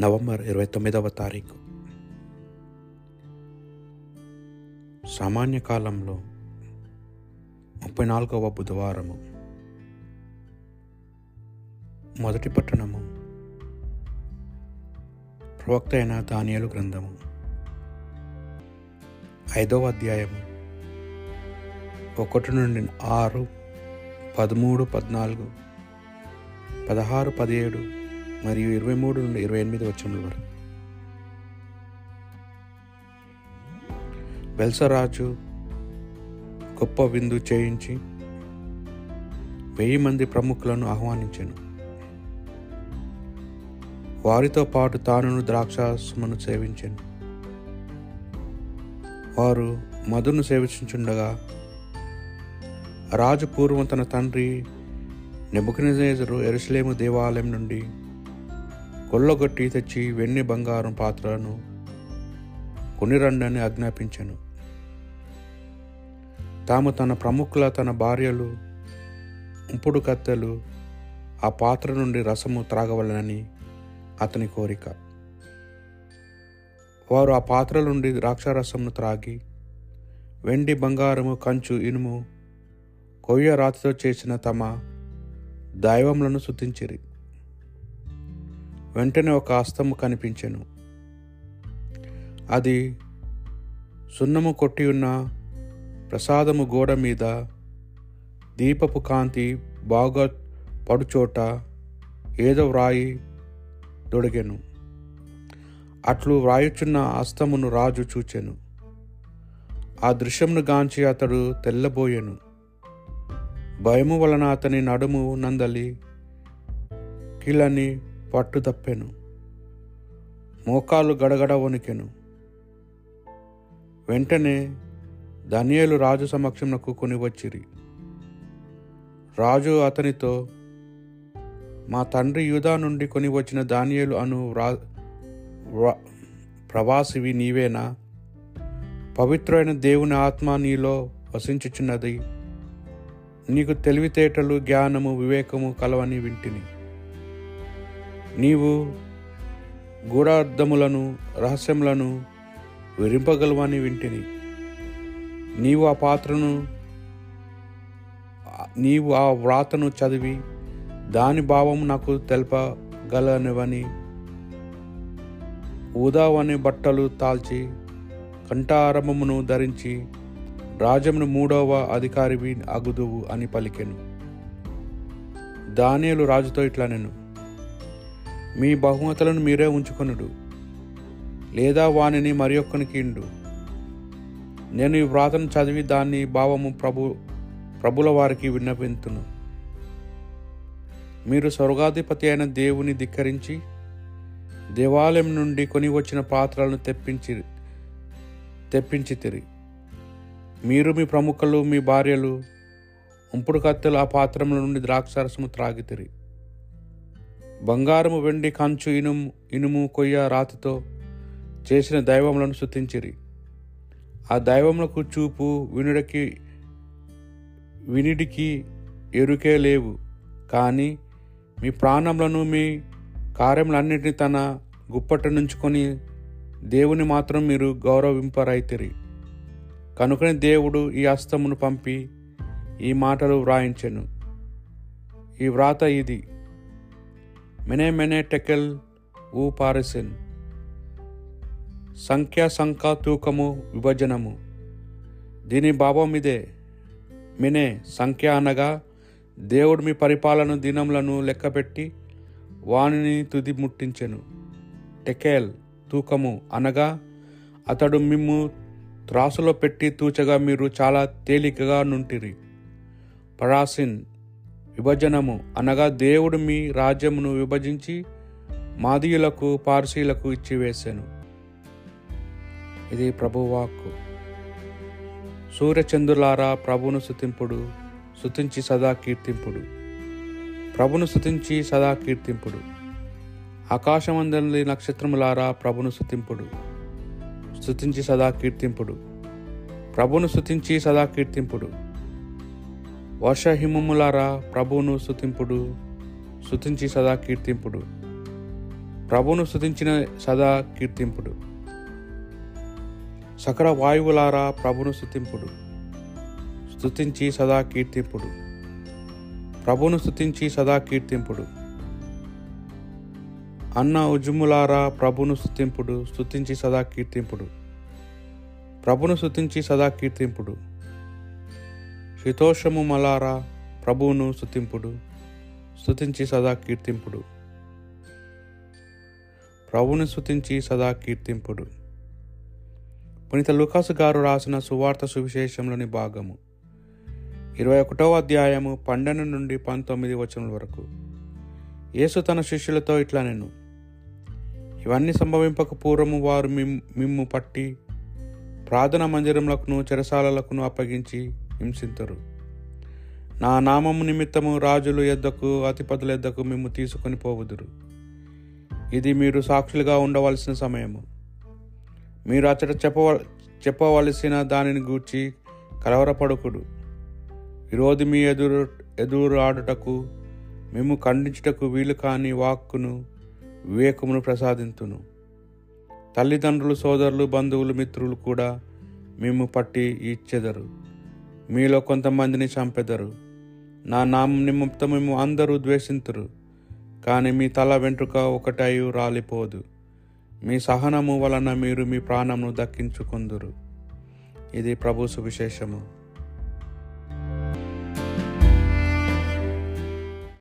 November ఇరవై తొమ్మిదవ తారీఖు. సామాన్య కాలంలో ముప్పై నాలుగవ బుధవారము. మొదటి పట్టణము. ప్రవక్త అయిన దానియలు గ్రంథము. ఐదవ అధ్యాయము. ఒకటి నుండి ఆరు పదమూడు పద్నాలుగు పదహారు పదిహేడు మరియు ఇరవై మూడు నుండి ఇరవై ఎనిమిది వచనముల వరకు. బెల్సరాజు గొప్ప విందు చేయించి వెయ్యి మంది ప్రముఖులను ఆహ్వానించాను. వారితో పాటు తానును ద్రాక్షాసమును సేవించాను. వారు మధును సేవించుండగా రాజు పూర్వం తన తండ్రి నెబుకనేజరు ఎరుసలేము దేవాలయం నుండి కొల్లగొట్టి తెచ్చి వెండి బంగారం పాత్రలను కొనిరండని ఆజ్ఞాపించాను. తాము తన ప్రముఖుల తన భార్యలు ఉంపుడు కత్తెలు ఆ పాత్ర నుండి రసము త్రాగవలనని అతని కోరిక. వారు ఆ పాత్ర నుండి ద్రాక్షారసమును త్రాగి వెండి బంగారము కంచు ఇనుము కొయ్య రాతితో చేసిన తమ దైవములను శుద్ధించిరి. వెంటనే ఒక హస్తము కనిపించెను. అది సున్నము కొట్టి ఉన్న ప్రసాదము గోడ మీద దీపపు కాంతి బాగా పడుచోట ఏదో వ్రాయి దొడిగెను. అట్లు వ్రాయుచున్న హస్తమును రాజు చూచెను. ఆ దృశ్యమును గాంచి అతడు తెల్లబోయెను. భయము వలన అతని నడుము నందలి కీళ్ళని పట్టు తప్పెను మోకాలు గడగడ వణికెను. వెంటనే ధనియలు రాజు సమక్షమునకు కొనివచ్చిరి. రాజు అతనితో మా తండ్రి యూదా నుండి కొనివచ్చిన వచ్చిన అను రా ప్రవాసివి నీవేనా? పవిత్రమైన దేవుని ఆత్మ నీలో వసించుచున్నది. నీకు తెలివితేటలు జ్ఞానము వివేకము కలవని వింటిని. నీవు గూఢార్థములను రహస్యములను విరింపగలవని వింటిని. నీవు ఆ పాత్రను నీవు ఆ వ్రాతను చదివి దాని భావం నాకు తెలపగలనివని. ఊదావని బట్టలు తాల్చి కంఠారంభమును ధరించి రాజమును మూడవ అధికారివి అగుదువు అని పలికెను. దానియలు రాజుతో ఇట్లా నేను మీ బహుమతులను మీరే ఉంచుకొనుడు లేదా వానిని మరి ఒక్కనికి ఇండు. నేను ఈ వ్రాతను చదివి దాన్ని భావము ప్రభు ప్రభుల వారికి విన్నపింతును మీరు స్వర్గాధిపతి అయిన దేవుని ధిక్కరించి దేవాలయం నుండి కొని వచ్చిన పాత్రలను తెప్పించి తెప్పించితిరి. మీరు మీ ప్రముఖులు మీ భార్యలు ఉంపుడు కత్తెలు ఆ పాత్రముల నుండి ద్రాక్షారసము త్రాగితిరి. బంగారము వెండి కంచు ఇనుము ఇనుము కొయ్య రాతితో చేసిన దైవములను శుతించిరి ఆ దైవములకు చూపు వినుడికి వినిడికి ఎరుకే లేవు. కానీ మీ ప్రాణములను మీ కార్యములన్నిటిని తన గుప్పట నుంచుకొని దేవుని మాత్రం మీరు గౌరవింపరైతిరి. కనుకనే దేవుడు ఈ అస్తమును పంపి ఈ మాటలు వ్రాయించెను. ఈ వ్రాత ఇది. మెనే మెనే టెకెల్ ఊ పారసిన్. సంఖ్య సంఖ్య తూకము విభజనము. దీని భావం ఇదే. మినే సంఖ్య అనగా దేవుడు మీ పరిపాలన దినములను లెక్కపెట్టి వానిని తుది ముట్టించెను. టెకేల్ తూకము అనగా అతడు మిమ్ము త్రాసులో పెట్టి తూచగా మీరు చాలా తేలికగా నుంటిరి. పరాసిన్ విభజనము అనగా దేవుడు మీ రాజ్యమును విభజించి మాదీయులకు పార్సీలకు ఇచ్చివేశాను ఇది ప్రభువాక్కు. సూర్యచంద్రులారా ప్రభును సుతింపుడు సుతించి సదా కీర్తింపుడు. ప్రభును సుతించి సదా కీర్తింపుడు. ఆకాశమందలి నక్షత్రములారా ప్రభును సుతింపుడు స్తుతించి సదా కీర్తింపుడు. ప్రభును స్తుతించి సదా కీర్తింపుడు. వర్షహిమములారా ప్రభువును స్థుతింపుడు స్థుతించి సదా కీర్తింపుడు. ప్రభును స్థుతించిన సదా కీర్తింపుడు. సకల వాయువులారా ప్రభును స్థుతింపుడు స్థుతించి సదా కీర్తింపుడు. ప్రభును స్తుతించి సదా కీర్తింపుడు. అన్న ఉజుములారా ప్రభును స్థుతింపుడు స్థుతించి సదా కీర్తింపుడు. ప్రభును స్థుతించి సదా కీర్తింపుడు. శితోషము మలారా ప్రభువును స్థుతింపుడు స్థుతించి సదా కీర్తింపుడు. ప్రభుని స్తుతించి సదా కీర్తింపుడు. పునీత లుకాసు గారు రాసిన సువార్త సువిశేషంలోని భాగము. ఇరవై ఒకటవ అధ్యాయము పన్నెండు నుండి పంతొమ్మిది వచనముల వరకు. యేసు తన శిష్యులతో ఇట్లా నేను ఇవన్నీ సంభవింపక పూర్వము వారు మిమ్- మిమ్ము పట్టి ప్రార్థన మందిరములకును చెరసాలలకును అప్పగించి హింసింతరు. నా నామము నిమిత్తము రాజులు ఎద్దకు అతిపదుల ఎద్దకు మేము తీసుకొని పోవుదురు. ఇది మీరు సాక్షులుగా ఉండవలసిన సమయము. మీరు అచ్చట చెప్పవ చెప్పవలసిన దానిని గూర్చి కలవరపడుకుడు. విరోధి మీ ఎదురు ఎదురు ఆడుటకు మేము ఖండించుటకు వీలు కాని వాక్కును వివేకమును ప్రసాదింతును. తల్లిదండ్రులు సోదరులు బంధువులు మిత్రులు కూడా మేము పట్టి ఇచ్చెదరు మీలో కొంతమందిని చంపెదరు. నా నామం నిమిత్తమేమో అందరూ ద్వేషింతురు. కానీ మీ తల వెంట్రుక ఒకటయు రాలిపోదు. మీ సహనము వలన మీరు మీ ప్రాణమును దక్కించుకుందురు. ఇది ప్రభు సువిశేషము.